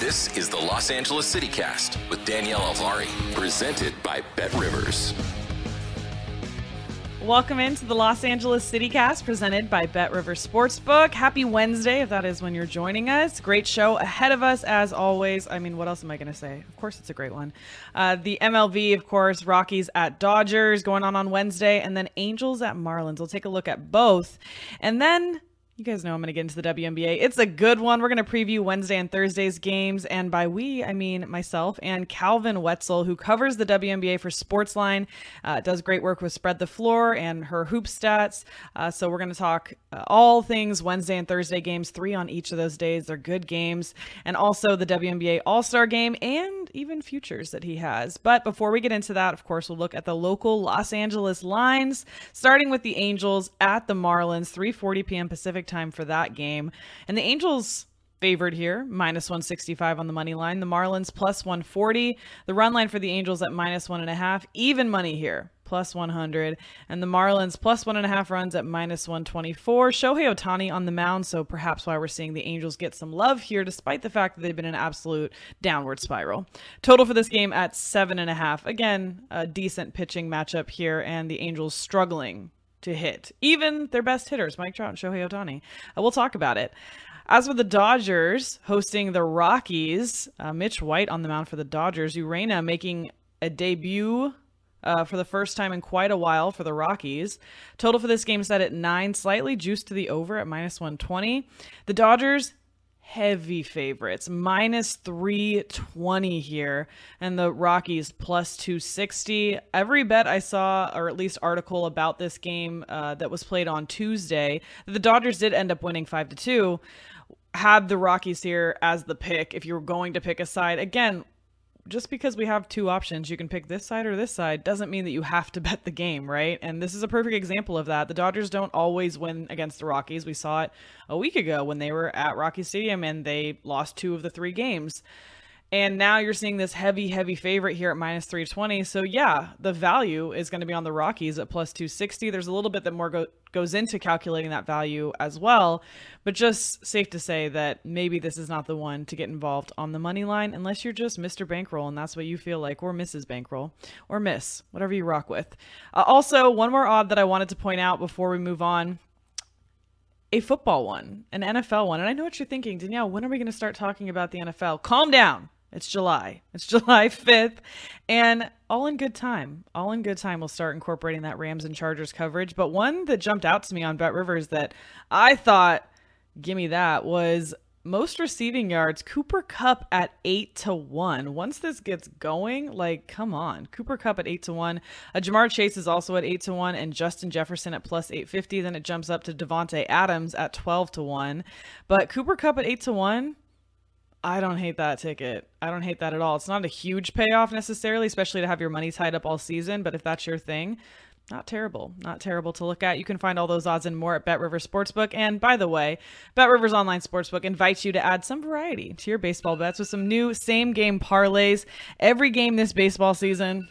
This is the Los Angeles CityCast with Danielle Alvari, presented by Bet Rivers. Welcome into the Los Angeles CityCast presented by Bet River Sportsbook. Happy Wednesday, if that is when you're joining us. Great show ahead of us, as always. I mean, what else am I going to say? Of course, it's a great one. Uh, the MLB, of course, Rockies at Dodgers going on on Wednesday, and then Angels at Marlins. We'll take a look at both. And then you guys know I'm going to get into the WNBA. It's a good one. We're going to preview Wednesday and Thursday's games. And by we, I mean myself and Calvin Wetzel, who covers the WNBA for Sportsline, uh, does great work with Spread the Floor and her hoop stats. Uh, so we're going to talk uh, all things Wednesday and Thursday games, three on each of those days. They're good games. And also the WNBA All Star game and even futures that he has. But before we get into that, of course, we'll look at the local Los Angeles lines, starting with the Angels at the Marlins, 3:40 p.m. Pacific time for that game. And the Angels favored here, minus 165 on the money line. The Marlins plus 140. The run line for the Angels at minus one and a half. Even money here, plus 100. And the Marlins plus one and a half runs at minus 124. Shohei Ohtani on the mound, so perhaps why we're seeing the Angels get some love here, despite the fact that they've been an absolute downward spiral. Total for this game at seven and a half. Again, a decent pitching matchup here, and the Angels struggling to hit. Even their best hitters, Mike Trout and Shohei Ohtani. Uh, we'll talk about it. As for the Dodgers hosting the Rockies, uh, Mitch White on the mound for the Dodgers, Urena making a debut uh, for the first time in quite a while for the Rockies. Total for this game set at nine, slightly juiced to the over at minus 120. The Dodgers heavy favorites. Minus 320 here and the rockies plus 260 every bet i saw or at least article about this game uh, that was played on tuesday the dodgers did end up winning 5 to 2 had the rockies here as the pick if you were going to pick a side. Again just because we have two options, you can pick this side or this side, doesn't mean that you have to bet the game, right? And this is a perfect example of that. The Dodgers don't always win against the Rockies. We saw it a week ago when they were at Rocky Stadium and they lost two of the three games. And now you're seeing this heavy, heavy favorite here at minus 320. So, yeah, the value is going to be on the Rockies at plus 260. There's a little bit that more go- goes into calculating that value as well. But just safe to say that maybe this is not the one to get involved on the money line unless you're just Mr. Bankroll and that's what you feel like, or Mrs. Bankroll, or Miss, whatever you rock with. Uh, also, one more odd that I wanted to point out before we move on a football one, an NFL one. And I know what you're thinking, Danielle, when are we going to start talking about the NFL? Calm down. It's July. It's July 5th. And all in good time. All in good time, we'll start incorporating that Rams and Chargers coverage. But one that jumped out to me on Bet Rivers that I thought, gimme that, was most receiving yards, Cooper Kupp at eight to one. Once this gets going, like, come on, Cooper Kupp at eight to one. Uh, Ja'Marr Chase is also at eight to one, and Justin Jefferson at plus eight fifty. Then it jumps up to Davante Adams at twelve to one. But Cooper Kupp at eight to one. I don't hate that ticket. I don't hate that at all. It's not a huge payoff necessarily, especially to have your money tied up all season. But if that's your thing, not terrible. Not terrible to look at. You can find all those odds and more at Bet Rivers Sportsbook. And by the way, Bet Rivers Online Sportsbook invites you to add some variety to your baseball bets with some new same game parlays. Every game this baseball season,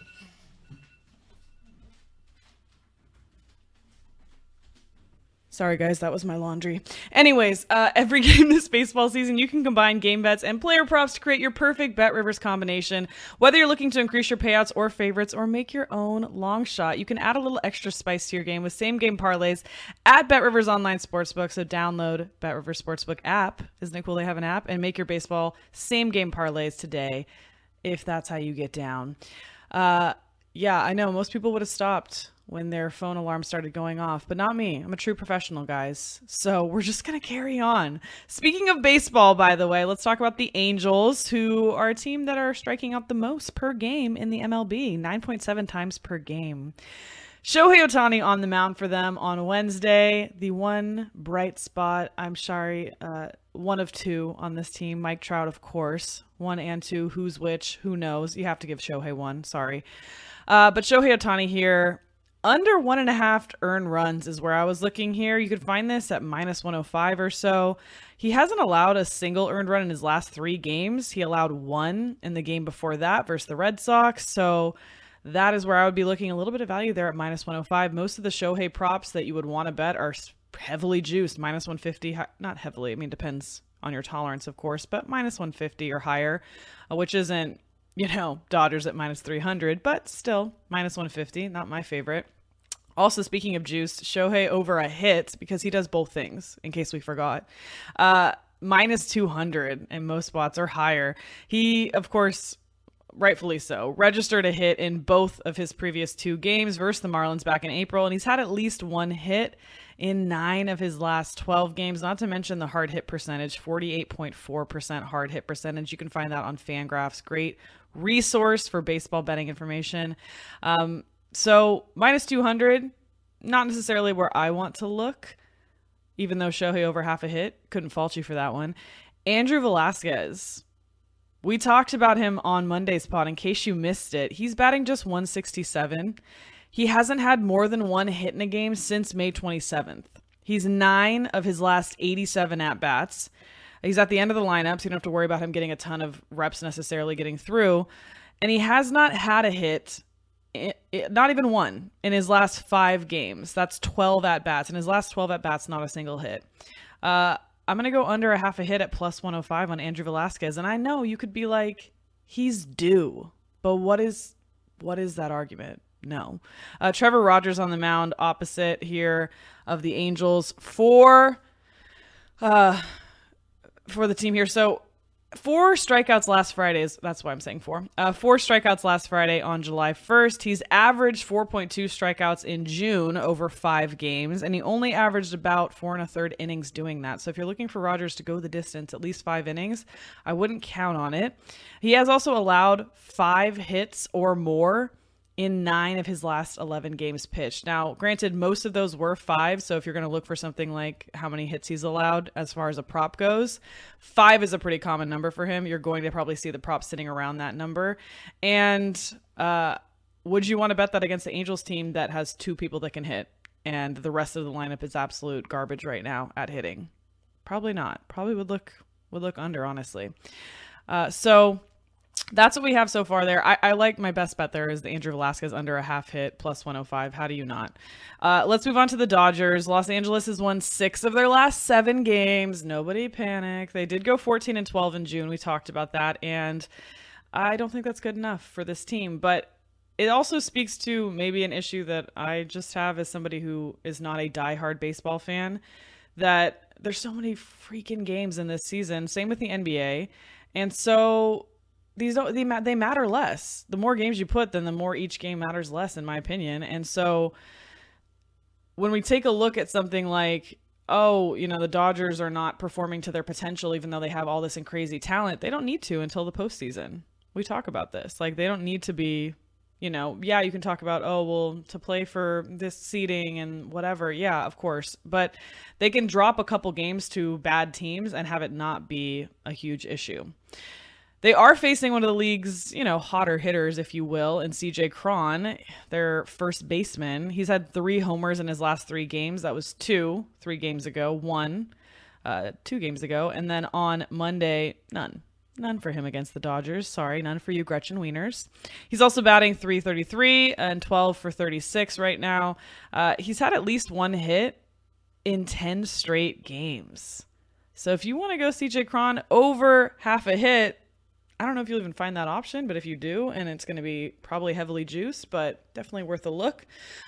Sorry, guys, that was my laundry. Anyways, uh, every game this baseball season, you can combine game bets and player props to create your perfect Bet Rivers combination. Whether you're looking to increase your payouts or favorites or make your own long shot, you can add a little extra spice to your game with same game parlays at Bet Rivers Online Sportsbook. So download Bet Rivers Sportsbook app. Isn't it cool they have an app? And make your baseball same game parlays today if that's how you get down. Uh, yeah, I know most people would have stopped when their phone alarm started going off, but not me. I'm a true professional, guys. So we're just going to carry on. Speaking of baseball, by the way, let's talk about the Angels, who are a team that are striking out the most per game in the MLB 9.7 times per game. Shohei Ohtani on the mound for them on Wednesday. The one bright spot, I'm sorry, uh, one of two on this team. Mike Trout, of course. One and two. Who's which? Who knows? You have to give Shohei one. Sorry. Uh, but Shohei Ohtani here under one and a half earned runs is where I was looking here. You could find this at minus 105 or so. He hasn't allowed a single earned run in his last three games. He allowed one in the game before that versus the Red Sox. So that is where I would be looking a little bit of value there at minus 105. Most of the Shohei props that you would want to bet are heavily juiced, minus 150. Not heavily, I mean, depends on your tolerance, of course, but minus 150 or higher, uh, which isn't you know, Dodgers at minus 300, but still minus 150, not my favorite. Also, speaking of juice, Shohei over a hit because he does both things, in case we forgot. Uh, minus 200 and most spots are higher. He, of course, rightfully so, registered a hit in both of his previous two games versus the Marlins back in April, and he's had at least one hit in nine of his last 12 games, not to mention the hard hit percentage 48.4% hard hit percentage. You can find that on Fangraphs. Great resource for baseball betting information. Um, so minus 200, not necessarily where I want to look, even though Shohei over half a hit. Couldn't fault you for that one. Andrew Velazquez. We talked about him on Monday's pod. In case you missed it, he's batting just 167. He hasn't had more than one hit in a game since May 27th. He's nine of his last 87 at bats. He's at the end of the lineup, so you don't have to worry about him getting a ton of reps necessarily getting through. And he has not had a hit, not even one, in his last five games. That's 12 at bats. In his last 12 at bats, not a single hit. Uh, I'm going to go under a half a hit at plus 105 on Andrew Velazquez. And I know you could be like, he's due. But what is what is that argument? No. Uh, Trevor Rogers on the mound opposite here of the Angels for uh, for the team here. So four strikeouts last Friday is that's why I'm saying four. Uh, four strikeouts last Friday on July 1st. He's averaged 4.2 strikeouts in June over five games, and he only averaged about four and a third innings doing that. So if you're looking for Rogers to go the distance, at least five innings, I wouldn't count on it. He has also allowed five hits or more in nine of his last 11 games pitched. Now, granted, most of those were five. So if you're going to look for something like how many hits he's allowed as far as a prop goes, five is a pretty common number for him. You're going to probably see the prop sitting around that number. And uh, would you want to bet that against the Angels team that has two people that can hit and the rest of the lineup is absolute garbage right now at hitting? Probably not. Probably would look would look under, honestly. Uh, so that's what we have so far there. I, I, like my best bet there is the Andrew Velazquez under a half hit plus 105. How do you not? Uh, let's move on to the Dodgers. Los Angeles has won six of their last seven games. Nobody panic. They did go 14 and 12 in June. We talked about that. And I don't think that's good enough for this team. But it also speaks to maybe an issue that I just have as somebody who is not a diehard baseball fan that there's so many freaking games in this season. Same with the NBA. And so these don't they, they matter less. The more games you put, then the more each game matters less, in my opinion. And so when we take a look at something like oh, you know, the Dodgers are not performing to their potential, even though they have all this and crazy talent. They don't need to until the postseason. We talk about this. Like, they don't need to be, you know, yeah, you can talk about, oh, well, to play for this seeding and whatever. Yeah, of course. But they can drop a couple games to bad teams and have it not be a huge issue. They are facing one of the league's, you know, hotter hitters, if you will, in CJ Cron, their first baseman. He's had three homers in his last three games. That was two, three games ago, one, uh, two games ago. And then on Monday, none. None for him against the Dodgers. Sorry, none for you, Gretchen Wieners. He's also batting 333 and 12 for 36 right now. Uh, he's had at least one hit in 10 straight games. So if you want to go CJ Cron over half a hit, I don't know if you'll even find that option, but if you do, and it's going to be probably heavily juiced, but definitely worth a look.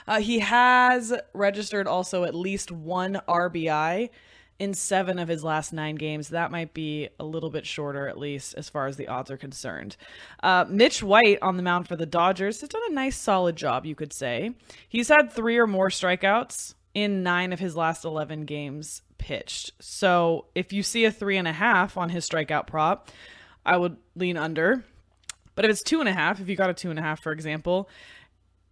Uh, he has registered also at least one RBI in seven of his last nine games. That might be a little bit shorter, at least as far as the odds are concerned. Uh, Mitch White on the mound for the Dodgers has done a nice, solid job, you could say. He's had three or more strikeouts in nine of his last 11 games pitched. So if you see a three and a half on his strikeout prop, I would lean under. But if it's two and a half, if you got a two and a half, for example,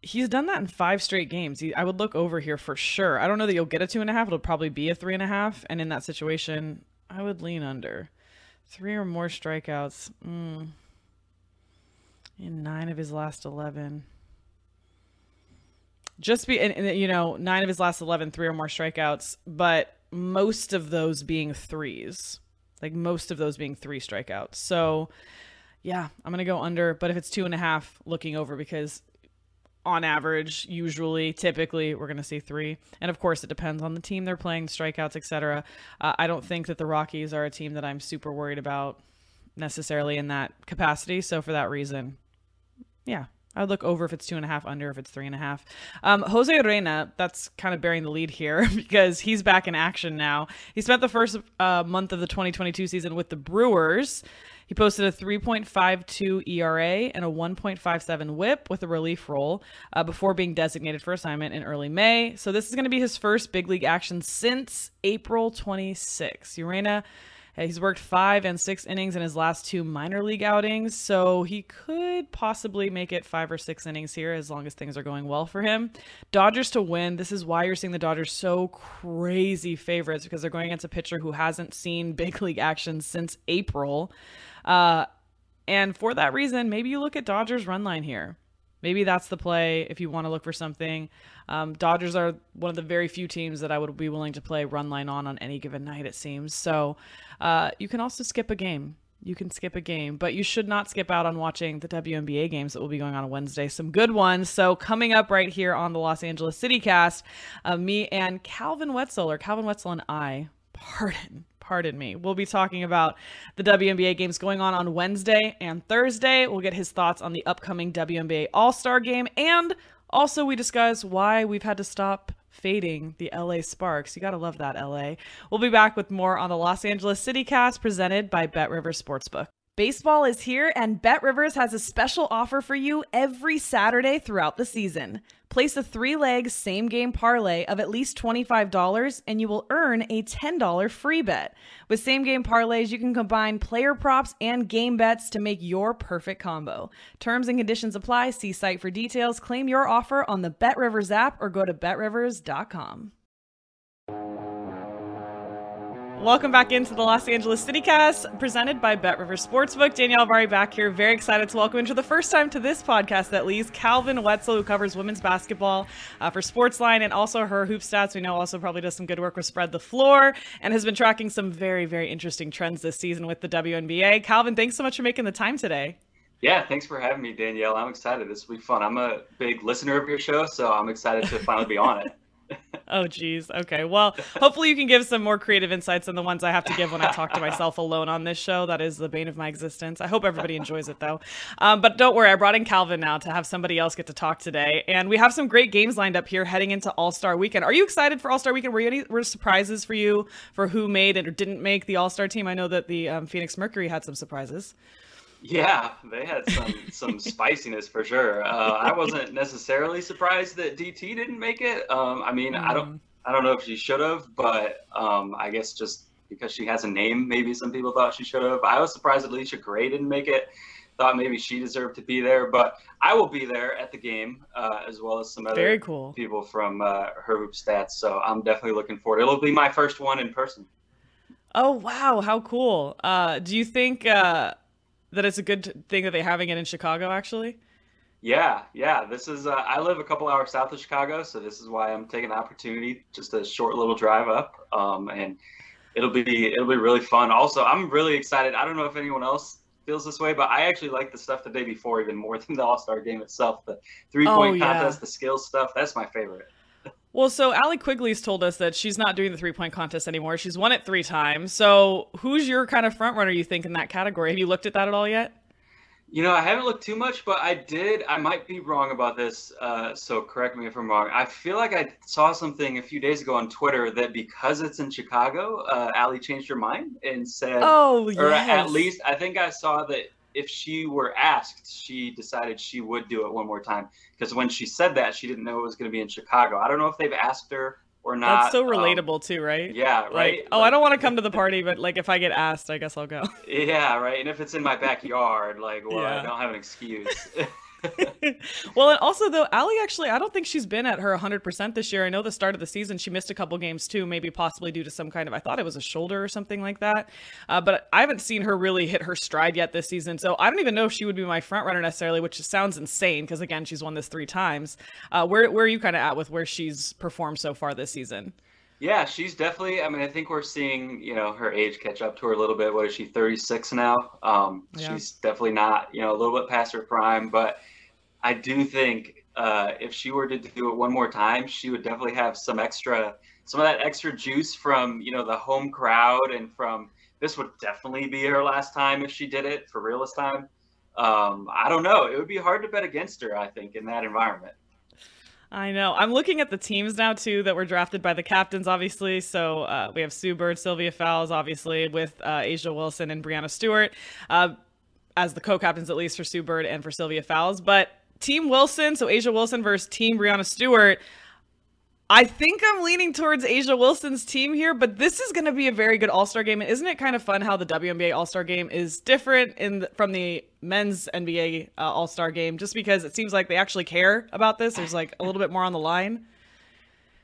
he's done that in five straight games. He, I would look over here for sure. I don't know that you'll get a two and a half. It'll probably be a three and a half. And in that situation, I would lean under. Three or more strikeouts. Mm. In nine of his last 11. Just be, and, and, you know, nine of his last 11, three or more strikeouts, but most of those being threes like most of those being three strikeouts. So, yeah, I'm gonna go under. But if it's two and a half, looking over because on average, usually, typically, we're gonna see three. And of course, it depends on the team they're playing, strikeouts, etc. Uh, I don't think that the Rockies are a team that I'm super worried about necessarily in that capacity. So for that reason, yeah, I would look over if it's two and a half, under if it's three and a half. Um, Jose Urena, that's kind of bearing the lead here because he's back in action now. He spent the first uh, month of the 2022 season with the Brewers. He posted a 3.52 ERA and a 1.57 WHIP with a relief role uh, before being designated for assignment in early May. So this is going to be his first big league action since April 26. Urena He's worked five and six innings in his last two minor league outings, so he could possibly make it five or six innings here as long as things are going well for him. Dodgers to win. This is why you're seeing the Dodgers so crazy favorites because they're going against a pitcher who hasn't seen big league action since April. Uh, and for that reason, maybe you look at Dodgers run line here. Maybe that's the play if you want to look for something. Um, Dodgers are one of the very few teams that I would be willing to play run line on on any given night, it seems. So uh, you can also skip a game. You can skip a game, but you should not skip out on watching the WNBA games that will be going on Wednesday. Some good ones. So coming up right here on the Los Angeles City Cast, uh, me and Calvin Wetzel, or Calvin Wetzel and I, pardon, pardon me. We'll be talking about the WNBA games going on on Wednesday and Thursday. We'll get his thoughts on the upcoming WNBA All Star game. And also, we discuss why we've had to stop fading the LA Sparks. You got to love that, LA. We'll be back with more on the Los Angeles City Cast presented by Bet River Sportsbook. Baseball is here, and Bet Rivers has a special offer for you every Saturday throughout the season. Place a three leg same game parlay of at least $25 and you will earn a $10 free bet. With same game parlays, you can combine player props and game bets to make your perfect combo. Terms and conditions apply. See site for details. Claim your offer on the BetRivers app or go to betrivers.com. Welcome back into the Los Angeles CityCast, presented by Bet River Sportsbook. Danielle Vari back here, very excited to welcome into the first time to this podcast that least Calvin Wetzel, who covers women's basketball uh, for Sportsline and also her hoop stats. We know also probably does some good work with Spread the Floor and has been tracking some very, very interesting trends this season with the WNBA. Calvin, thanks so much for making the time today. Yeah, thanks for having me, Danielle. I'm excited. This will be fun. I'm a big listener of your show, so I'm excited to finally be on it. Oh geez. Okay. Well hopefully you can give some more creative insights than the ones i have to give when i talk to myself alone on this show. That is the bane of my existence. I hope everybody enjoys it though. Um, but don't worry. I brought in calvin now to have somebody else get to talk today. And we have some great games lined up here heading into all-star weekend. Are you excited for all-star weekend? Were any were surprises for you for who made it or didn't make the all-star team? I know that the um, phoenix mercury had some surprises yeah, they had some some spiciness for sure. Uh, I wasn't necessarily surprised that DT didn't make it. Um, I mean, mm. I don't. Mm. I don't know if she should have, but um, I guess just because she has a name, maybe some people thought she should have. I was surprised that Allisha Gray didn't make it. Thought maybe she deserved to be there, but I will be there at the game uh, as well as some other Very cool. people from uh, her hoop stats. So I'm definitely looking forward. It'll be my first one in person. Oh wow, how cool! Uh, do you think uh, that it's a good thing that they're having it in Chicago? Actually, Yeah, yeah. This is uh, I live a couple hours south of Chicago, so this is why I'm taking the opportunity, just a short little drive up, um, and it'll be it'll be really fun. Also, I'm really excited. I don't know if anyone else feels this way, but I actually like the stuff the day before even more than the All Star game itself. The three point Oh, yeah. contest, the skills stuff. That's my favorite. Well, so Allie Quigley's told us that she's not doing the three point contest anymore. She's won it three times. So, who's your kind of front runner? You think in that category? Have you looked at that at all yet? You know, I haven't looked too much, but I did. I might be wrong about this, uh, so correct me if I'm wrong. I feel like I saw something a few days ago on Twitter that because it's in Chicago, uh, Allie changed her mind and said, Oh, or at least I think I saw that if she were asked, she decided she would do it one more time. Because when she said that, she didn't know it was going to be in Chicago. I don't know if they've asked her or not. That's so Um, relatable too, right? yeah, Like, right. oh, I don't want to come to the party, but like if I get asked, I guess I'll go. Yeah, right. And if it's in my backyard, like, well, Yeah. I don't have an excuse. well, and also though, Allie actually, I don't think she's been at her 100% this year. I know the start of the season she missed a couple games too, maybe possibly due to some kind of I thought it was a shoulder or something like that. Uh, but I haven't seen her really hit her stride yet this season, so I don't even know if she would be my front runner necessarily, which sounds insane because again, she's won this three times. Uh, where where are you kind of at with where she's performed so far this season? Yeah, she's definitely. I mean, I think we're seeing, you know, her age catch up to her a little bit. What is she, 36 now? Um, Yeah. She's definitely not, you know, a little bit past her prime. But I do think uh, if she were to do it one more time, she would definitely have some extra, some of that extra juice from, you know, the home crowd and from. This would definitely be her last time if she did it for real this time. Um, I don't know. It would be hard to bet against her. I think in that environment. I know. I'm looking at the teams now too that were drafted by the captains, obviously. So uh, we have Sue Bird, Sylvia Fowles, obviously, with uh, A'ja Wilson and Breanna Stewart uh, as the co-captains, at least for Sue Bird and for Sylvia Fowles. But Team Wilson, so A'ja Wilson versus Team Breanna Stewart. I think I'm leaning towards A'ja Wilson's team here, but this is going to be a very good All Star game. And isn't it kind of fun how the WNBA All Star game is different in the, from the men's NBA uh, All Star game? Just because it seems like they actually care about this. There's like a little bit more on the line.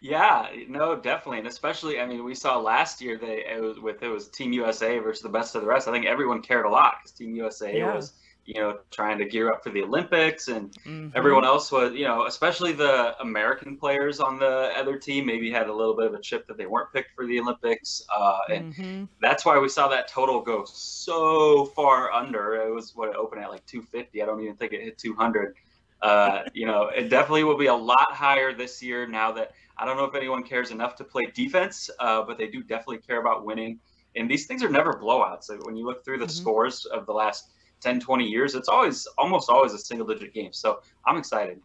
Yeah, no, definitely, and especially, I mean, we saw last year that it was with it was Team USA versus the best of the rest. I think everyone cared a lot because Team USA Yeah. was, you know, trying to gear up for the Olympics, and Mhm. everyone else was, you know, especially the American players on the other team, maybe had a little bit of a chip that they weren't picked for the Olympics, uh, and Mhm. that's why we saw that total go so far under. It was what it opened at like 250. I don't even think it hit 200. Uh, you know, it definitely will be a lot higher this year now that I don't know if anyone cares enough to play defense, uh, but they do definitely care about winning. And these things are never blowouts. Like, when you look through the Mhm. scores of the last 10, 20 years, it's always almost always a single digit game. So I'm excited.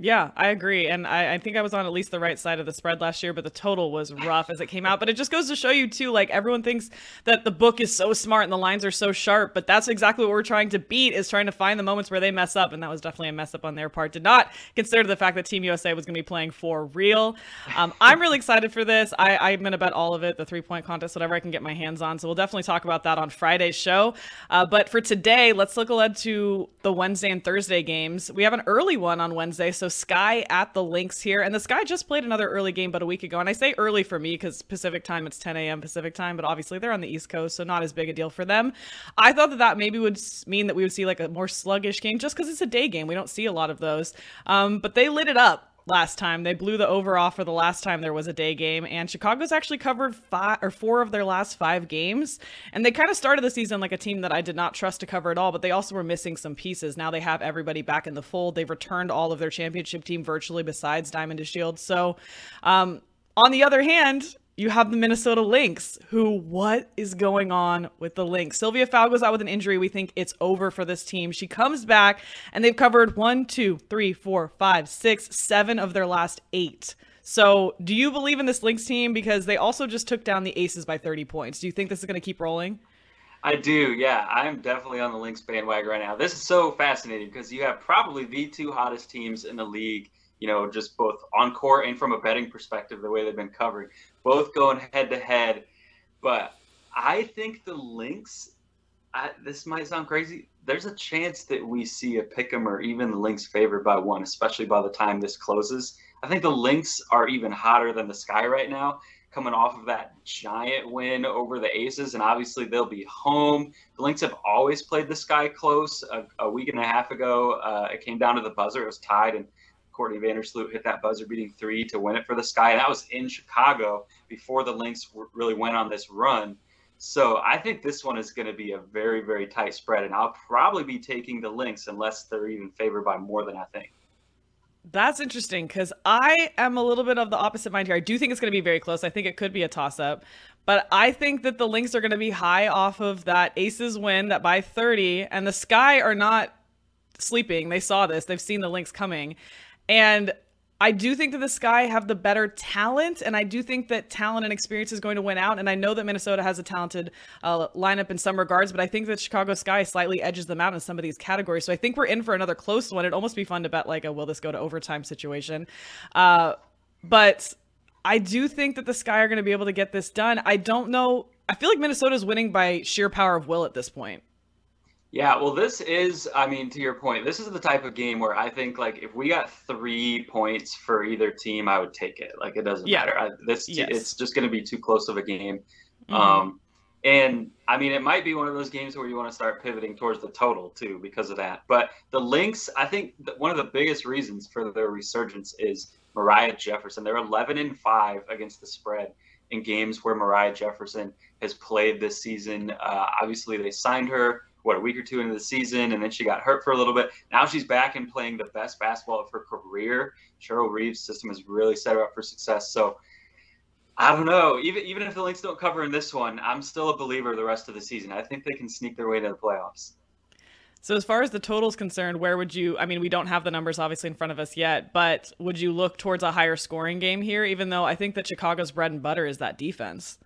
Yeah, I agree. And I, I think I was on at least the right side of the spread last year, but the total was rough as it came out. But it just goes to show you, too, like everyone thinks that the book is so smart and the lines are so sharp, but that's exactly what we're trying to beat is trying to find the moments where they mess up. And that was definitely a mess up on their part. Did not consider the fact that Team USA was going to be playing for real. Um, I'm really excited for this. I, I'm going to bet all of it, the three point contest, whatever I can get my hands on. So we'll definitely talk about that on Friday's show. Uh, but for today, let's look ahead to the Wednesday and Thursday games. We have an early one on Wednesday. So Sky at the Lynx here. And the Sky just played another early game but a week ago. And I say early for me because Pacific time, it's 10 a.m. Pacific time, but obviously they're on the East Coast, so not as big a deal for them. I thought that that maybe would mean that we would see like a more sluggish game just because it's a day game. We don't see a lot of those. Um, but they lit it up last time. They blew the over off for the last time there was a day game, and Chicago's actually covered five or four of their last five games. And they kind of started the season like a team that I did not trust to cover at all, but they also were missing some pieces. Now they have everybody back in the fold. They've returned all of their championship team virtually besides Diamond DeShields. So, um, on the other hand, you have the Minnesota Lynx, who, what is going on with the Lynx? Sylvia Fowles goes out with an injury. We think it's over for this team. She comes back, and they've covered one, two, three, four, five, six, seven of their last eight. So, do you believe in this Lynx team? Because they also just took down the Aces by 30 points. Do you think this is going to keep rolling? I do, yeah. I'm definitely on the Lynx bandwagon right now. This is so fascinating because you have probably the two hottest teams in the league you know, just both on court and from a betting perspective, the way they've been covering, both going head to head. But I think the Lynx, I, this might sound crazy. There's a chance that we see a pick 'em or even the Lynx favored by one, especially by the time this closes. I think the Lynx are even hotter than the Sky right now, coming off of that giant win over the Aces, and obviously they'll be home. The Lynx have always played the Sky close. A, a week and a half ago, uh, it came down to the buzzer. It was tied, and Courtney Vandersloot hit that buzzer beating three to win it for the Sky. And that was in Chicago before the Lynx really went on this run. So I think this one is going to be a very, very tight spread, and I'll probably be taking the Lynx unless they're even favored by more than I think. That's interesting because I am a little bit of the opposite mind here. I do think it's going to be very close. I think it could be a toss up, but I think that the Lynx are going to be high off of that Aces win that by 30, and the Sky are not sleeping. They saw this, they've seen the Lynx coming. And I do think that the Sky have the better talent, and I do think that talent and experience is going to win out. And I know that Minnesota has a talented uh, lineup in some regards, but I think that Chicago Sky slightly edges them out in some of these categories. So I think we're in for another close one. It'd almost be fun to bet like a will this go to overtime situation. Uh, but I do think that the Sky are going to be able to get this done. I don't know. I feel like Minnesota's winning by sheer power of will at this point. Yeah, well, this is, I mean, to your point, this is the type of game where I think, like, if we got three points for either team, I would take it. Like, it doesn't yeah. matter. I, this, yes. it's just going to be too close of a game. Mm-hmm. Um, and I mean, it might be one of those games where you want to start pivoting towards the total too because of that. But the Lynx, I think one of the biggest reasons for their resurgence is Moriah Jefferson. They're 11 and five against the spread in games where Moriah Jefferson has played this season. Uh, obviously, they signed her what a week or two into the season, and then she got hurt for a little bit. Now she's back and playing the best basketball of her career. Cheryl Reeve's system has really set her up for success. So I don't know. Even even if the Lynx don't cover in this one, I'm still a believer the rest of the season. I think they can sneak their way to the playoffs. So as far as the total is concerned, where would you? I mean, we don't have the numbers obviously in front of us yet, but would you look towards a higher scoring game here? Even though I think that Chicago's bread and butter is that defense.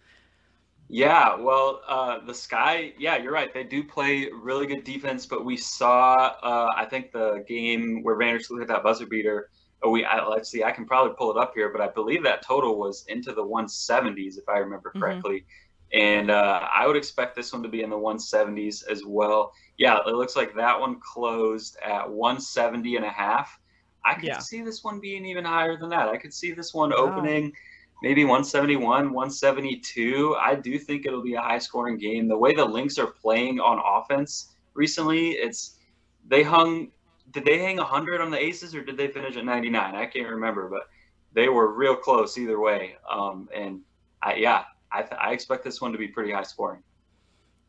Yeah, well, uh, the Sky, yeah, you're right. They do play really good defense, but we saw, uh, I think, the game where Vandersloot hit that buzzer beater. Oh, we I, let's see, I can probably pull it up here, but I believe that total was into the 170s, if I remember mm-hmm. correctly. Mm-hmm. And uh, I would expect this one to be in the 170s as well. Yeah, it looks like that one closed at 170 and a half. I could yeah. see this one being even higher than that. I could see this one wow. opening maybe 171, 172. I do think it'll be a high scoring game. The way the Lynx are playing on offense recently, it's they hung did they hang 100 on the Aces or did they finish at 99? I can't remember, but they were real close either way. Um, and I, yeah, I, I expect this one to be pretty high scoring.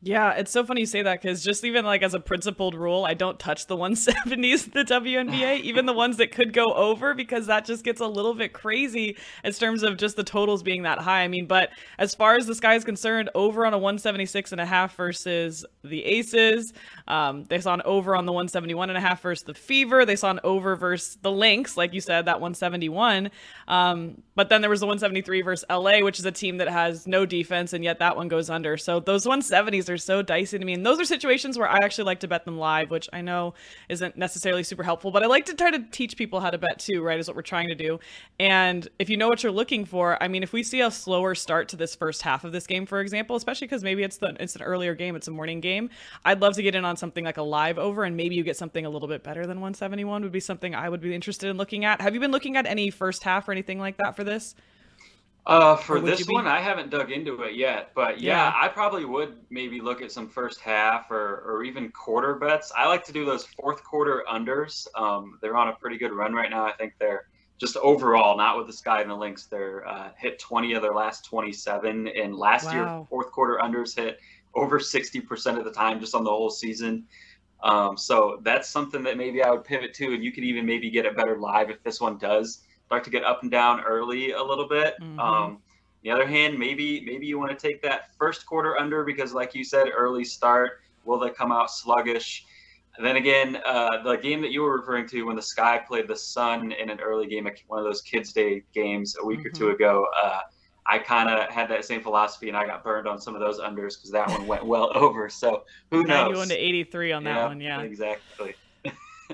Yeah, it's so funny you say that because just even like as a principled rule, I don't touch the 170s the WNBA, even the ones that could go over because that just gets a little bit crazy in terms of just the totals being that high. I mean, but as far as the sky is concerned, over on a 176 and a half versus the Aces. Um, they saw an over on the 171 and a half versus the Fever. They saw an over versus the Lynx, like you said, that 171. Um, but then there was the 173 versus LA, which is a team that has no defense, and yet that one goes under. So those 170s are so dicey to me. And those are situations where I actually like to bet them live, which I know isn't necessarily super helpful, but I like to try to teach people how to bet too, right? Is what we're trying to do. And if you know what you're looking for, I mean, if we see a slower start to this first half of this game, for example, especially because maybe it's the it's an earlier game, it's a morning game, I'd love to get in on something like a live over, and maybe you get something a little bit better than 171 would be something I would be interested in looking at. Have you been looking at any first half or anything like that for this? Uh, for this one, I haven't dug into it yet, but yeah, yeah, I probably would maybe look at some first half or, or even quarter bets. I like to do those fourth quarter unders. Um, they're on a pretty good run right now. I think they're just overall, not with the Sky and the Lynx. They're uh, hit 20 of their last 27, and last wow. year fourth quarter unders hit over 60% of the time just on the whole season. Um, so that's something that maybe I would pivot to, and you could even maybe get it better live if this one does start to get up and down early a little bit. Mm-hmm. Um, the other hand, maybe maybe you want to take that first quarter under because, like you said, early start. Will they come out sluggish? And then again, uh, the game that you were referring to when the Sky played the Sun in an early game, one of those Kids Day games a week mm-hmm. or two mm-hmm. ago, uh, I kind of had that same philosophy, and I got burned on some of those unders because that one went well over. So who knows? Ninety-one to eighty-three on that yeah, one, yeah, exactly.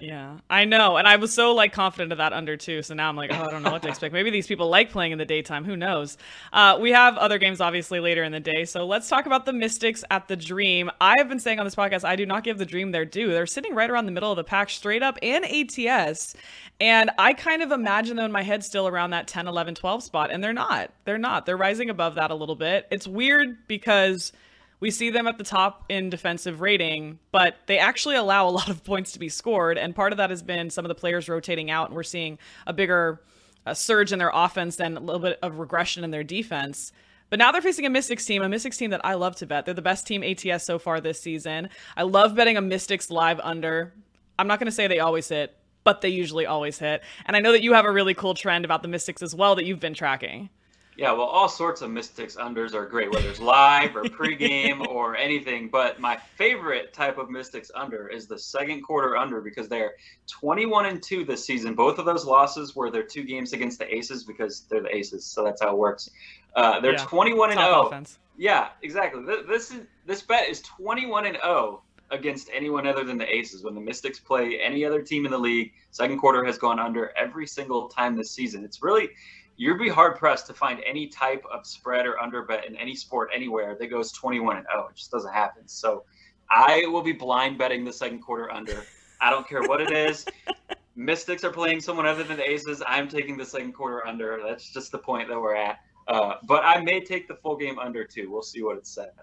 Yeah, I know, and I was so like confident of that under too. So now I'm like, oh, I don't know what to expect. Maybe these people like playing in the daytime. Who knows? Uh, we have other games obviously later in the day. So let's talk about the Mystics at the Dream. I have been saying on this podcast, I do not give the Dream their due. They're sitting right around the middle of the pack, straight up, and ATS. And I kind of imagine them in my head still around that 10, 11, 12 spot, and they're not. They're not. They're rising above that a little bit. It's weird because we see them at the top in defensive rating, but they actually allow a lot of points to be scored. And part of that has been some of the players rotating out, and we're seeing a bigger a surge in their offense and a little bit of regression in their defense. But now they're facing a Mystics team, a Mystics team that I love to bet. They're the best team ATS so far this season. I love betting a Mystics live under. I'm not going to say they always hit, but they usually always hit. And I know that you have a really cool trend about the Mystics as well that you've been tracking. Yeah, well, all sorts of Mystics unders are great, whether it's live or pregame or anything. But my favorite type of Mystics under is the second quarter under because they're 21 and 2 this season. Both of those losses were their two games against the Aces because they're the Aces, so that's how it works. Uh, they're yeah. 21 and 0. Offense. Yeah, exactly. This is this bet is 21 and 0 against anyone other than the Aces. When the Mystics play any other team in the league, second quarter has gone under every single time this season. It's really you'd be hard pressed to find any type of spread or under bet in any sport anywhere that goes 21 and 0. It just doesn't happen. So I will be blind betting the second quarter under. I don't care what it is. Mystics are playing someone other than the Aces. I'm taking the second quarter under. That's just the point that we're at. Uh, but I may take the full game under too. We'll see what it's set.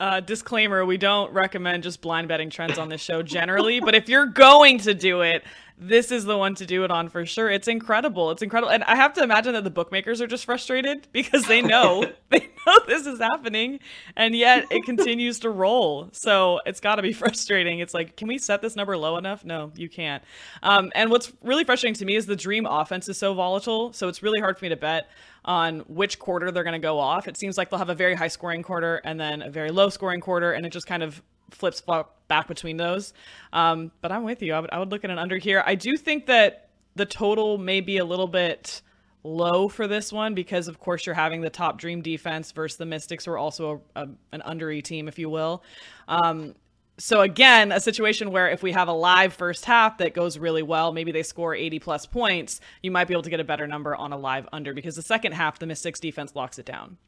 Uh, disclaimer: We don't recommend just blind betting trends on this show generally, but if you're going to do it, this is the one to do it on for sure. It's incredible. It's incredible. And I have to imagine that the bookmakers are just frustrated because they know they know this is happening and yet it continues to roll. So it's got to be frustrating. It's like, can we set this number low enough? No, you can't. Um, and what's really frustrating to me is the dream offense is so volatile. So it's really hard for me to bet on which quarter they're going to go off. It seems like they'll have a very high scoring quarter and then a very low scoring quarter and it just kind of flips back between those. Um, but I'm with you. I would, I would look at an under here. I do think that the total may be a little bit low for this one because, of course, you're having the top dream defense versus the Mystics, who are also a, a, an team, if you will. Um, so again, a situation where if we have a live first half that goes really well, maybe they score 80 plus points, you might be able to get a better number on a live under because the second half, the Mystics defense locks it down.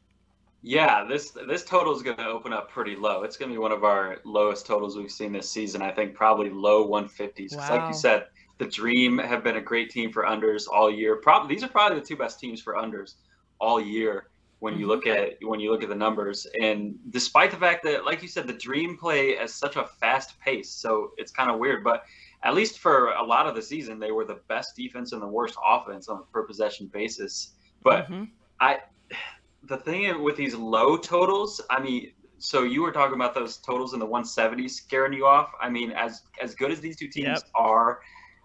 Yeah, this this total is going to open up pretty low. It's going to be one of our lowest totals we've seen this season. I think probably low 150s. Wow. Like you said, the Dream have been a great team for unders all year. Probably these are probably the two best teams for unders all year when you look mm-hmm. at when you look at the numbers. And despite the fact that, like you said, the Dream play at such a fast pace, so it's kind of weird. But at least for a lot of the season, they were the best defense and the worst offense on a per possession basis. But mm-hmm. I the thing with these low totals, I mean, so you were talking about those totals in the 170s scaring you off. I mean, as as good as these two teams yep. are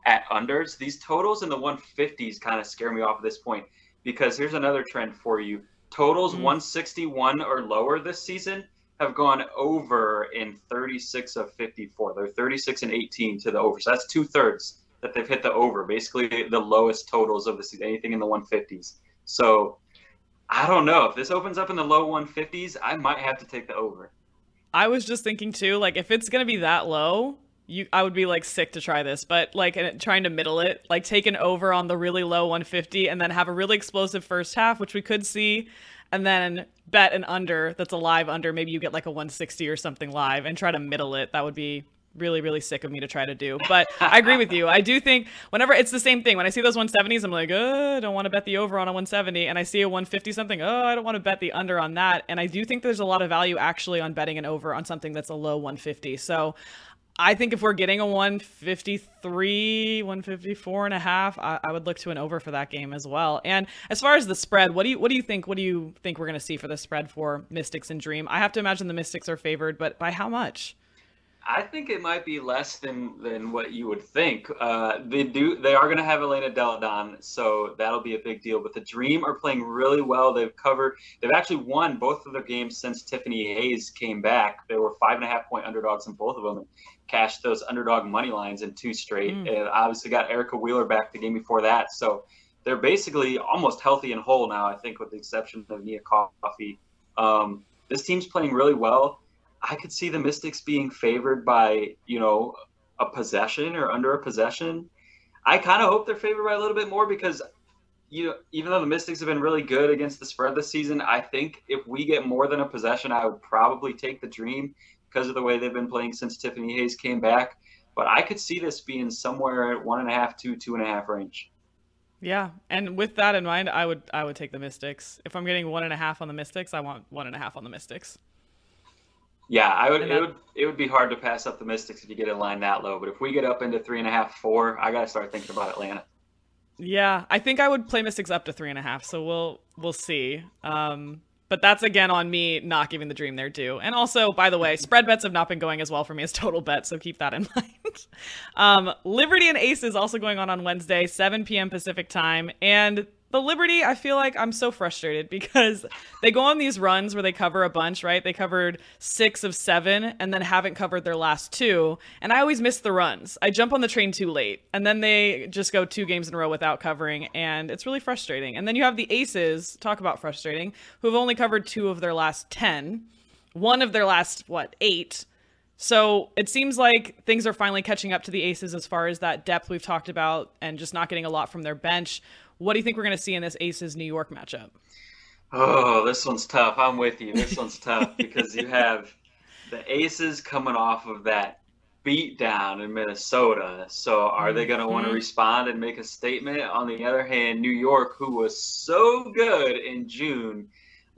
at unders, these totals in the 150s kind of scare me off at this point because here's another trend for you. Totals mm. 161 or lower this season have gone over in 36 of 54. They're 36 and 18 to the over. So that's two thirds that they've hit the over, basically the lowest totals of the season, anything in the 150s. So I don't know. If this opens up in the low 150s, I might have to take the over. I was just thinking too, like if it's gonna be that low, you I would be like sick to try this, but like trying to middle it, like take an over on the really low 150 and then have a really explosive first half, which we could see, and then bet an under that's a live under. Maybe you get like a 160 or something live and try to middle it. That would be really really sick of me to try to do but i agree with you i do think whenever it's the same thing when i see those 170s i'm like oh i don't want to bet the over on a 170 and i see a 150 something oh i don't want to bet the under on that and i do think there's a lot of value actually on betting an over on something that's a low 150 so I think if we're getting a 153, 154 and a half, I, I, would look to an over for that game as well. And as far as the spread, what do you what do you think? What do you think we're going to see for the spread for Mystics and Dream? I have to imagine the Mystics are favored, but by how much? I think it might be less than than what you would think. Uh, they do they are going to have Elena Delle Donne, so that'll be a big deal. But the Dream are playing really well. They've covered. They've actually won both of their games since Tiffany Hayes came back. They were five and a half point underdogs in both of them, and cashed those underdog money lines in two straight. Mm. And obviously got Erica Wheeler back the game before that. So they're basically almost healthy and whole now. I think, with the exception of Nia Coffey. Um, this team's playing really well I could see the Mystics being favored by, you know, a possession or under a possession. I kind of hope they're favored by a little bit more because you know, even though the Mystics have been really good against the spread this season, I think if we get more than a possession, I would probably take the Dream because of the way they've been playing since Tiffany Hayes came back. But I could see this being somewhere at one and a half to two and a half range. Yeah, and with that in mind, I would I would take the Mystics. If I'm getting one and a half on the Mystics, I want one and a half on the Mystics. Yeah, I would. It would. It would be hard to pass up the Mystics if you get a line that low. But if we get up into three and a half, four, I got to start thinking about Atlanta. Yeah, I think I would play Mystics up to three and a half. So we'll we'll see. Um, but that's again on me not giving the dream their due. And also, by the way, spread bets have not been going as well for me as total bets, so keep that in mind. um, Liberty and Ace is also going on on Wednesday, 7 p.m. Pacific time, and the Liberty, I feel like I'm so frustrated because they go on these runs where they cover a bunch, right? They covered six of seven and then haven't covered their last two. And I always miss the runs. I jump on the train too late and then they just go two games in a row without covering. And it's really frustrating. And then you have the Aces, talk about frustrating, who have only covered two of their last 10, one of their last, what, eight. So it seems like things are finally catching up to the Aces as far as that depth we've talked about and just not getting a lot from their bench. What do you think we're going to see in this Aces New York matchup? Oh, this one's tough. I'm with you. This one's tough because you have the Aces coming off of that beat down in Minnesota. So are they going to want to mm-hmm. respond and make a statement? On the other hand, New York, who was so good in June,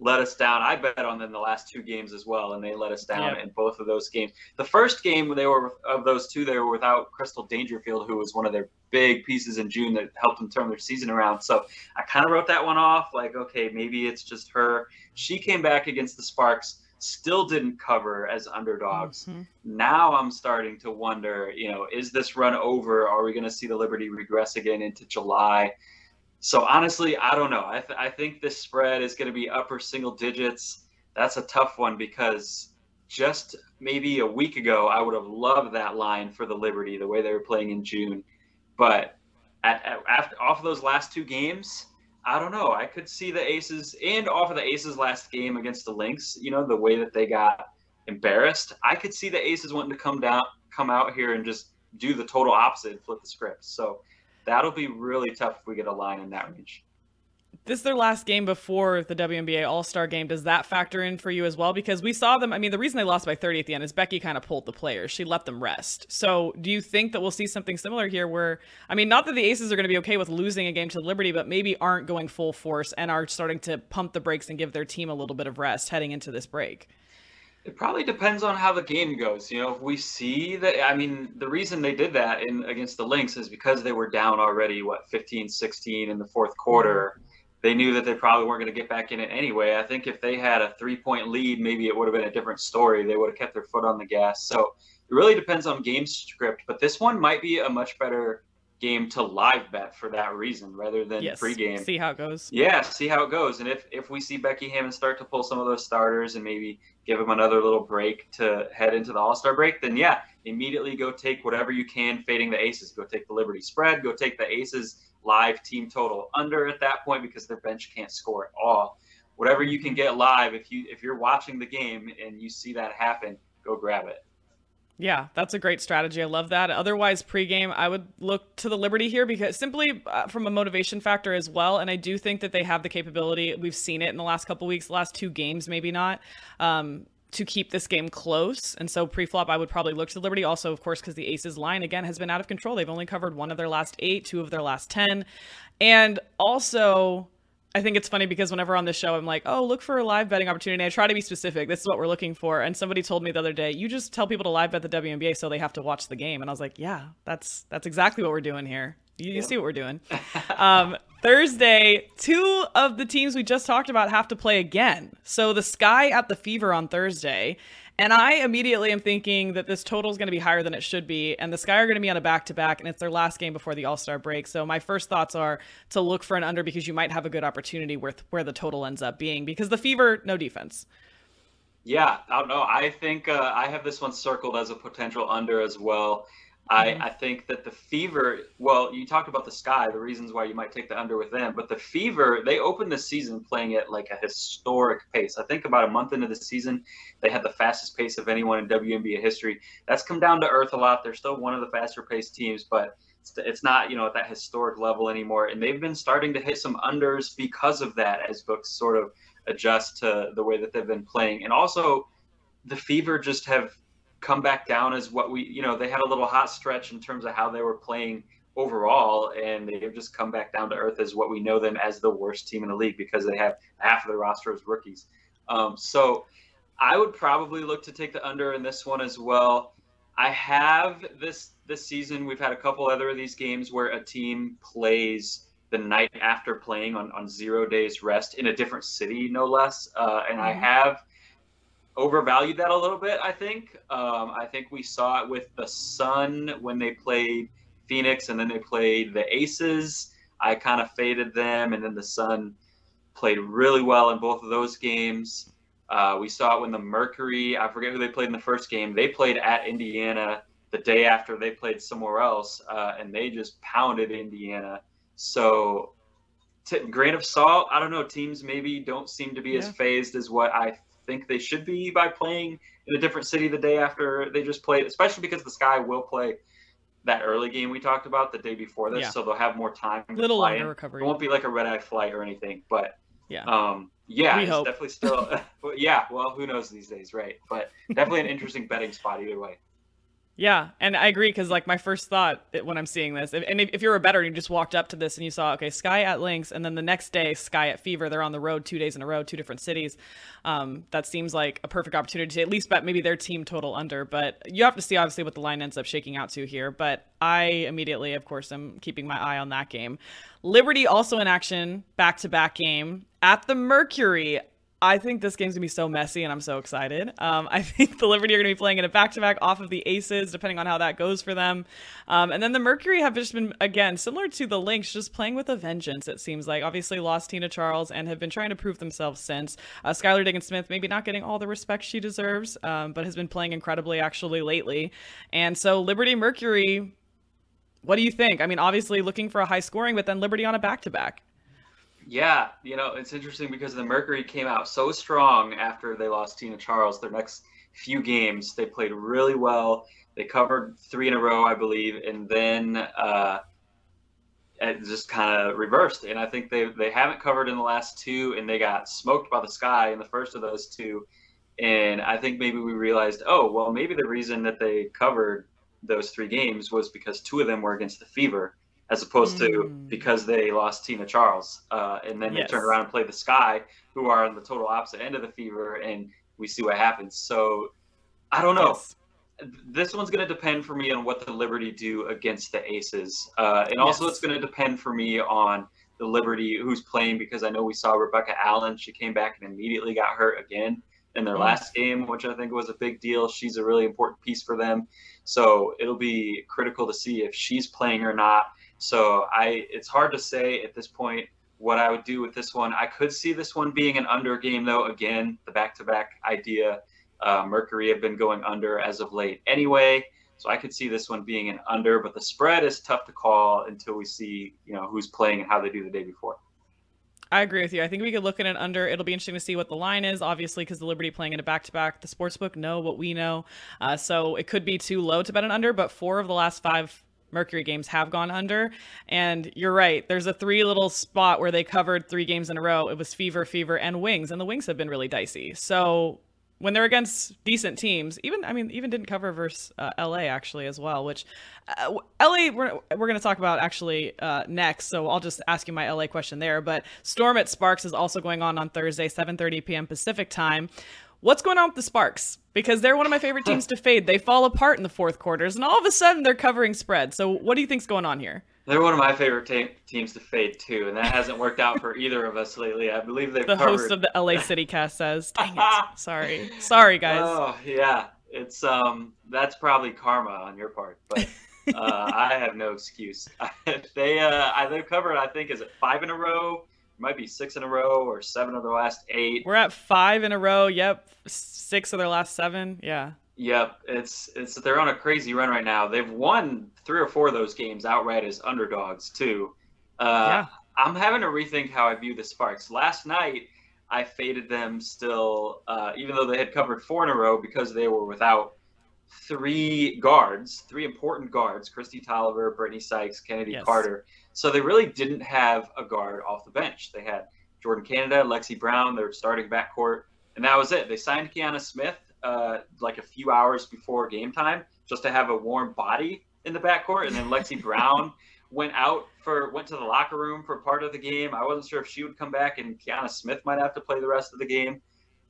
let us down. I bet on them the last two games as well, and they let us down in both of those games. The first game they were of those two, they were without Crystal Dangerfield, who was one of their big pieces in June that helped them turn their season around. So I kind of wrote that one off, like, okay, maybe it's just her. She came back against the Sparks, still didn't cover as underdogs. Mm-hmm. Now I'm starting to wonder, you know, is this run over? Are we going to see the Liberty regress again into July? So honestly, I don't know. I, th- I think this spread is going to be upper single digits. That's a tough one because just maybe a week ago, I would have loved that line for the Liberty, the way they were playing in June. But at, at, after, off of those last two games, I don't know. I could see the Aces, and off of the Aces' last game against the Lynx, you know, the way that they got embarrassed, I could see the Aces wanting to come down, come out here and just do the total opposite flip the script. So that'll be really tough if we get a line in that range. This is their last game before the WNBA All Star game. Does that factor in for you as well? Because we saw them. I mean, the reason they lost by 30 at the end is Becky kind of pulled the players. She let them rest. So, do you think that we'll see something similar here where, I mean, not that the Aces are going to be okay with losing a game to Liberty, but maybe aren't going full force and are starting to pump the brakes and give their team a little bit of rest heading into this break? It probably depends on how the game goes. You know, if we see that, I mean, the reason they did that in against the Lynx is because they were down already, what, 15, 16 in the fourth quarter. They knew that they probably weren't going to get back in it anyway. I think if they had a three point lead, maybe it would have been a different story. They would have kept their foot on the gas. So it really depends on game script. But this one might be a much better game to live bet for that reason rather than yes. pregame. See how it goes. Yeah, see how it goes. And if if we see Becky Hammon start to pull some of those starters and maybe give them another little break to head into the All Star break, then yeah, immediately go take whatever you can fading the Aces. Go take the Liberty spread. Go take the Aces live team total under at that point because their bench can't score at all. Whatever you can get live, if you if you're watching the game and you see that happen, go grab it. Yeah, that's a great strategy. I love that. Otherwise, pregame, I would look to the Liberty here because simply uh, from a motivation factor as well. And I do think that they have the capability. We've seen it in the last couple weeks, the last two games, maybe not. Um, to keep this game close. And so pre-flop, I would probably look to Liberty. Also, of course, because the Aces line again has been out of control. They've only covered one of their last eight, two of their last ten, and also I think it's funny because whenever on this show, I'm like, oh, look for a live betting opportunity. I try to be specific. This is what we're looking for. And somebody told me the other day, you just tell people to live bet the WNBA so they have to watch the game. And I was like, yeah, that's that's exactly what we're doing here. You, you see what we're doing. Um, Thursday, two of the teams we just talked about have to play again. So the Sky at the Fever on Thursday, and I immediately am thinking that this total is going to be higher than it should be. And the Sky are going to be on a back to back, and it's their last game before the All Star break. So my first thoughts are to look for an under because you might have a good opportunity with where the total ends up being because the Fever, no defense. Yeah, I don't know. I think uh, I have this one circled as a potential under as well. I. I think that the Fever, well, you talked about the Sky, the reasons why you might take the under with them, but the Fever, they opened the season playing at like a historic pace. I think about a month into the season, they had the fastest pace of anyone in WNBA history. That's come down to earth a lot. They're still one of the faster paced teams, but it's not, you know, at that historic level anymore. And they've been starting to hit some unders because of that as books sort of adjust to the way that they've been playing. And also, the Fever just have come back down as what we, you know, they had a little hot stretch in terms of how they were playing overall, and they've just come back down to earth as what we know them as the worst team in the league because they have half of their roster as rookies. Um, so I would probably look to take the under in this one as well. I have this this season. We've had a couple other of these games where a team plays the night after playing on, on zero days rest in a different city, no less. Uh, and mm-hmm. I have overvalued that a little bit. I think. Um, I think we saw it with the Sun when they played Phoenix, and then they played the Aces. I kind of faded them, and then the Sun played really well in both of those games. Uh, we saw it when the Mercury, I forget who they played in the first game. They played at Indiana the day after they played somewhere else, uh, and they just pounded Indiana. So, t- grain of salt. I don't know. Teams maybe don't seem to be yeah. as phased as what I think they should be by playing in a different city the day after they just played, especially because the Sky will play that early game we talked about the day before this, yeah. so they'll have more time. Little longer recovery. It won't be like a red eye flight or anything, but yeah, um, yeah, we it's hope. definitely still. yeah, well, who knows these days, right? But definitely an interesting betting spot either way. Yeah, and I agree because like my first thought when I'm seeing this, and if, if you're a better, and you just walked up to this and you saw okay, Sky at Lynx, and then the next day Sky at Fever. They're on the road two days in a row, two different cities. Um, that seems like a perfect opportunity to at least bet maybe their team total under. But you have to see obviously what the line ends up shaking out to here. But I immediately, of course, am keeping my eye on that game. Liberty also in action, back to back game at the Mercury. I think this game's gonna be so messy, and I'm so excited. Um, I think the Liberty are gonna be playing in a back-to-back off of the Aces, depending on how that goes for them. Um, and then the Mercury have just been again similar to the Lynx, just playing with a vengeance. It seems like obviously lost Tina Charles and have been trying to prove themselves since. Uh, Skylar Diggins Smith maybe not getting all the respect she deserves, um, but has been playing incredibly actually lately. And so Liberty Mercury, what do you think? I mean, obviously looking for a high scoring, but then Liberty on a back-to-back. Yeah, you know, it's interesting because the Mercury came out so strong after they lost Tina Charles. Their next few games, they played really well. They covered three in a row, I believe, and then uh, it just kind of reversed. And I think they they haven't covered in the last two, and they got smoked by the Sky in the first of those two. And I think maybe we realized, oh, well, maybe the reason that they covered those three games was because two of them were against the Fever as opposed mm. to because they lost Tina Charles, uh, and then yes. they turn around and play the Sky, who are on the total opposite end of the Fever, and we see what happens. So I don't know. Yes. This one's going to depend for me on what the Liberty do against the Aces, uh, and also yes. it's going to depend for me on the Liberty who's playing because I know we saw Rebecca Allen. She came back and immediately got hurt again in their mm. last game, which I think was a big deal. She's a really important piece for them. So it'll be critical to see if she's playing or not. So I, it's hard to say at this point what I would do with this one. I could see this one being an under game though. Again, the back-to-back idea. Uh, Mercury have been going under as of late anyway, so I could see this one being an under. But the spread is tough to call until we see, you know, who's playing and how they do the day before. I agree with you. I think we could look at an under. It'll be interesting to see what the line is, obviously, because the Liberty playing in a back to back. The sportsbook know what we know. Uh, so it could be too low to bet an under, but four of the last five Mercury games have gone under. And you're right. There's a three little spot where they covered three games in a row. It was Fever, Fever, and Wings, and the Wings have been really dicey. So when they're against decent teams, even I mean, even didn't cover versus uh, LA actually as well. Which uh, LA we're we're going to talk about actually uh, next. So I'll just ask you my LA question there. But Storm at Sparks is also going on on Thursday, 7:30 p.m. Pacific time. What's going on with the Sparks? Because they're one of my favorite teams to fade. They fall apart in the fourth quarters, and all of a sudden they're covering spread. So, what do you think's going on here? They're one of my favorite te- teams to fade too, and that hasn't worked out for either of us lately. I believe they've. The covered... host of the LA City Cast says, "Dang it, sorry, sorry guys." Oh yeah, it's um that's probably karma on your part, but uh, I have no excuse. they uh they've covered I think is it five in a row might be six in a row or seven of the last eight. We're at five in a row. Yep, six of their last seven. Yeah. Yep, it's it's they're on a crazy run right now. They've won three or four of those games outright as underdogs too. Uh, yeah. I'm having to rethink how I view the Sparks. Last night, I faded them still, uh, even though they had covered four in a row because they were without three guards, three important guards: Kristi Toliver, Brittany Sykes, Kennedy yes. Carter. So they really didn't have a guard off the bench. They had Jordan Canada, Lexi Brown, their starting backcourt, and that was it. They signed Kianna Smith uh, like a few hours before game time just to have a warm body in the backcourt. And then Lexi Brown went out for went to the locker room for part of the game. I wasn't sure if she would come back, and Kianna Smith might have to play the rest of the game.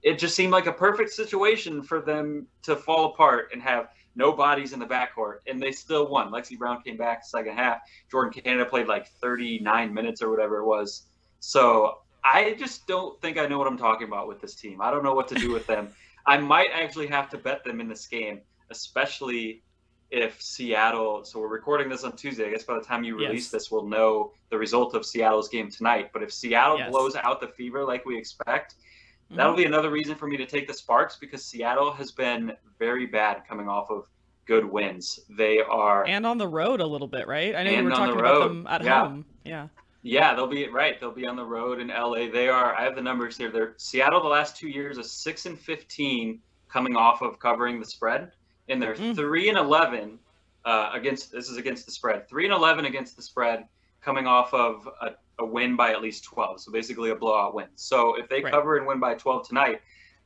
It just seemed like a perfect situation for them to fall apart and have no bodies in the backcourt, and they still won. Lexi Brown came back second half. Jordan Canada played like 39 minutes or whatever it was. So I just don't think I know what I'm talking about with this team. I don't know what to do with them. I might actually have to bet them in this game, especially if Seattle. So we're recording this on Tuesday. I guess by the time you release yes. this, we'll know the result of Seattle's game tonight. But if Seattle yes. blows out the fever like we expect, mm-hmm. that'll be another reason for me to take the Sparks because Seattle has been very bad coming off of good wins. They are and on the road a little bit, right? I know you were talking about them at yeah. home. Yeah. Yeah, they'll be right. They'll be on the road in LA. They are. I have the numbers here. They're Seattle the last two years is six and fifteen coming off of covering the spread, and they're mm. three and eleven uh, against. This is against the spread. Three and eleven against the spread, coming off of a, a win by at least twelve. So basically a blowout win. So if they right. cover and win by twelve tonight,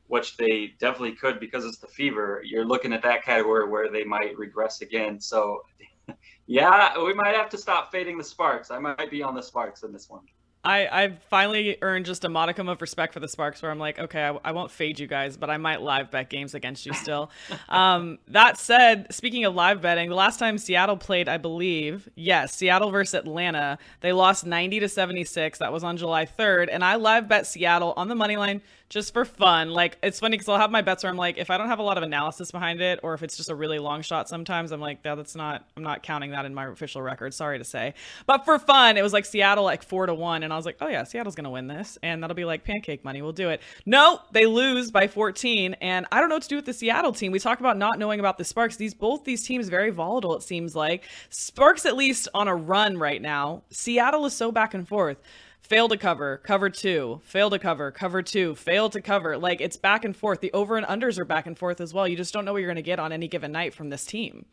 which they definitely could because it's the fever, you're looking at that category where they might regress again. So yeah, we might have to stop fading the Sparks. I might be on the Sparks in this one. I, I've finally earned just a modicum of respect for the Sparks where I'm like, okay, I, I won't fade you guys, but I might live bet games against you still. um, that said, speaking of live betting, the last time Seattle played, I believe, yes, Seattle versus Atlanta, they lost 90 to 76. That was on July 3rd. And I live bet Seattle on the money line just for fun. Like it's funny because I'll have my bets where I'm like, if I don't have a lot of analysis behind it, or if it's just a really long shot, sometimes I'm like, yeah, that's not. I'm not counting that in my official record. Sorry to say, but for fun, it was like Seattle like four to one, and I was like, oh yeah, Seattle's gonna win this, and that'll be like pancake money. We'll do it. No, they lose by 14, and I don't know what to do with the Seattle team. We talk about not knowing about the Sparks. These both these teams very volatile. It seems like Sparks at least on a run right now. Seattle is so back and forth fail to cover, cover two, fail to cover, cover two, fail to cover. Like it's back and forth. The over and unders are back and forth as well. You just don't know what you're going to get on any given night from this team.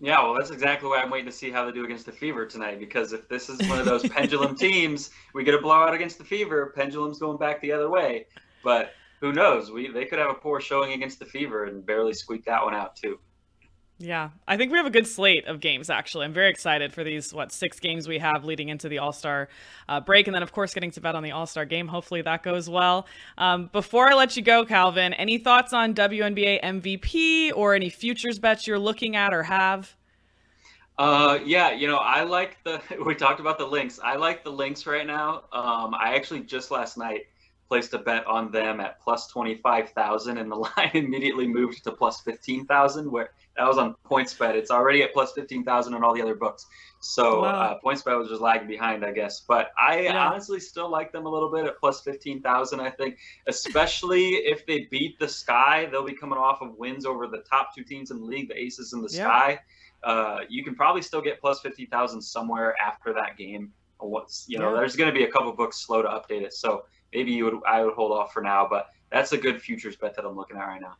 Yeah, well, that's exactly why I'm waiting to see how they do against the Fever tonight. Because if this is one of those pendulum teams, we get a blowout against the Fever. Pendulum's going back the other way. But who knows? We they could have a poor showing against the Fever and barely squeak that one out too. Yeah, I think we have a good slate of games. Actually, I'm very excited for these what six games we have leading into the All Star uh, break, and then of course getting to bet on the All Star game. Hopefully that goes well. Um, before I let you go, Calvin, any thoughts on WNBA MVP or any futures bets you're looking at or have? Uh, yeah, you know, I like the. We talked about the Lynx. I like the Lynx right now. Um, I actually just last night placed a bet on them at plus twenty five thousand, and the line immediately moved to plus fifteen thousand. Where that was on PointsBet. It's already at plus fifteen thousand on all the other books. So wow. uh, PointsBet was just lagging behind, I guess. But I yeah. honestly still like them a little bit at plus fifteen thousand. I think, especially if they beat the Sky, they'll be coming off of wins over the top two teams in the league, the Aces and the yeah. Sky. Uh, you can probably still get plus fifty thousand somewhere after that game. What's you know, yeah. there's going to be a couple books slow to update it, so maybe you would I would hold off for now. But that's a good futures bet that I'm looking at right now.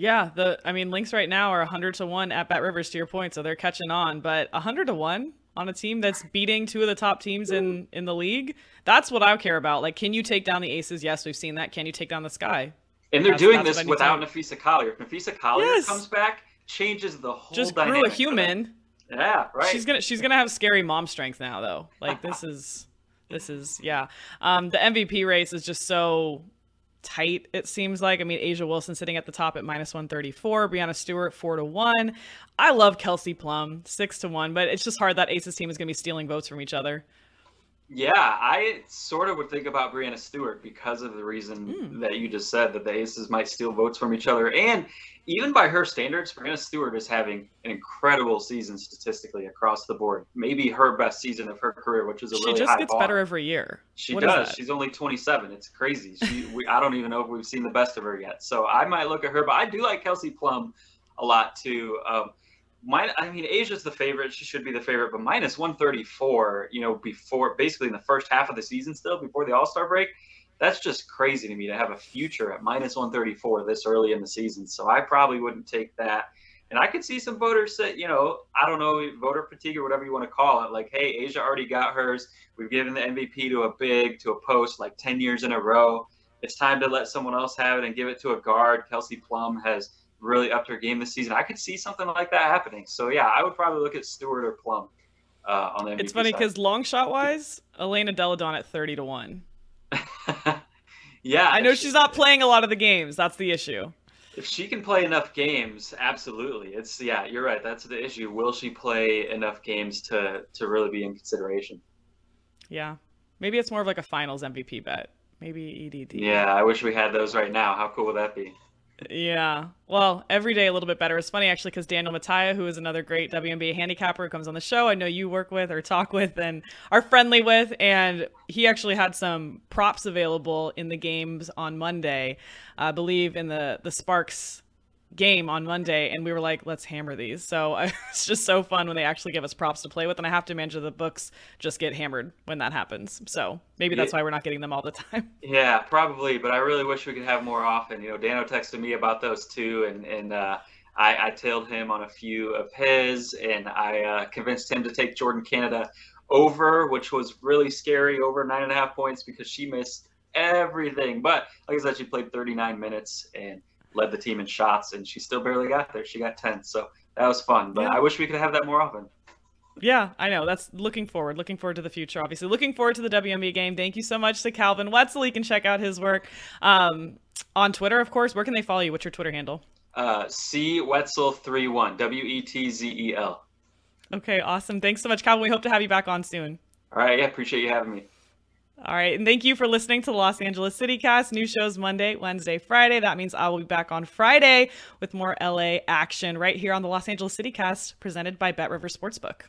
Yeah, the I mean Lynx right now are 100 to 1 at BetRivers to your point, so they're catching on, but 100 to 1 on a team that's beating two of the top teams in in the league, that's what I care about. Like can you take down the Aces? Yes, we've seen that. Can you take down the Sky? And they're that's, doing that's this without Napheesa Collier. If Napheesa Collier yes. comes back, changes the whole Just grew a human. Yeah, right. She's going to she's going to have scary mom strength now though. Like this is this is yeah. Um the MVP race is just so tight it seems like. I mean A'ja Wilson sitting at the top at minus 134 Breanna Stewart 4 to 1 i love kelsey plum 6 to 1 but it's just hard that aces team is going to be stealing votes from each other Yeah, I sort of would think about Breanna Stewart because of the reason mm. that you just said that the Aces might steal votes from each other. And even by her standards, Breanna Stewart is having an incredible season statistically across the board. Maybe her best season of her career, which is a she really high. She just gets better every year. She what does. She's only 27. It's crazy. She, we, I don't even know if we've seen the best of her yet. So I might look at her, but I do like Kelsey Plum a lot too. Um, I mean, A'ja's the favorite. She should be the favorite, but minus 134, you know, before basically in the first half of the season, still before the All Star break, that's just crazy to me to have a future at minus 134 this early in the season. So I probably wouldn't take that. And I could see some voters say, you know, I don't know, voter fatigue or whatever you want to call it. Like, hey, A'ja already got hers. We've given the MVP to a big, to a post like 10 years in a row. It's time to let someone else have it and give it to a guard. Kelsey Plum has really upped her game this season. I could see something like that happening. So yeah, I would probably look at Stewart or Plum uh, on the MVP It's funny because long shot wise, Elena Delle Donne at thirty to one. yeah, I know she's not playing a lot of the games. That's the issue. If she can play enough games, absolutely. It's yeah, you're right. That's the issue. Will she play enough games to to really be in consideration? Yeah, maybe it's more of like a finals MVP bet. Maybe EDD. Yeah, I wish we had those right now. How cool would that be? Yeah. Well, every day a little bit better. It's funny actually because Daniel Mattia, who is another great WNBA handicapper, who comes on the show. I know you work with or talk with and are friendly with, and he actually had some props available in the games on Monday. I believe in the the Sparks game on Monday, and we were like, let's hammer these. So it's just so fun when they actually give us props to play with, and I have to imagine the books just get hammered when that happens. So maybe that's why we're not getting them all the time. Yeah, probably, but I really wish we could have more often. You know, Dano texted me about those too, and and uh, I, I tailed him on a few of his, and I uh, convinced him to take Jordan Canada over, which was really scary, over nine and a half points because she missed everything. But like I said, she played 39 minutes and led the team in shots, and she still barely got there. She got 10. So that was fun. But yeah. I wish we could have that more often. Yeah, I know. That's looking forward. Looking forward to the future, obviously. Looking forward to the WNBA game. Thank you so much to Calvin Wetzel. You can check out his work um, on Twitter, of course. Where can they follow you? What's your Twitter handle? Uh, C Wetzel31, W E T Z E L. Okay, awesome. Thanks so much, Calvin. We hope to have you back on soon. All right. Yeah, appreciate you having me. All right. And thank you for listening to the Los Angeles City Cast. New shows Monday, Wednesday, Friday. That means I will be back on Friday with more LA action right here on the Los Angeles City Cast presented by Bet River Sportsbook.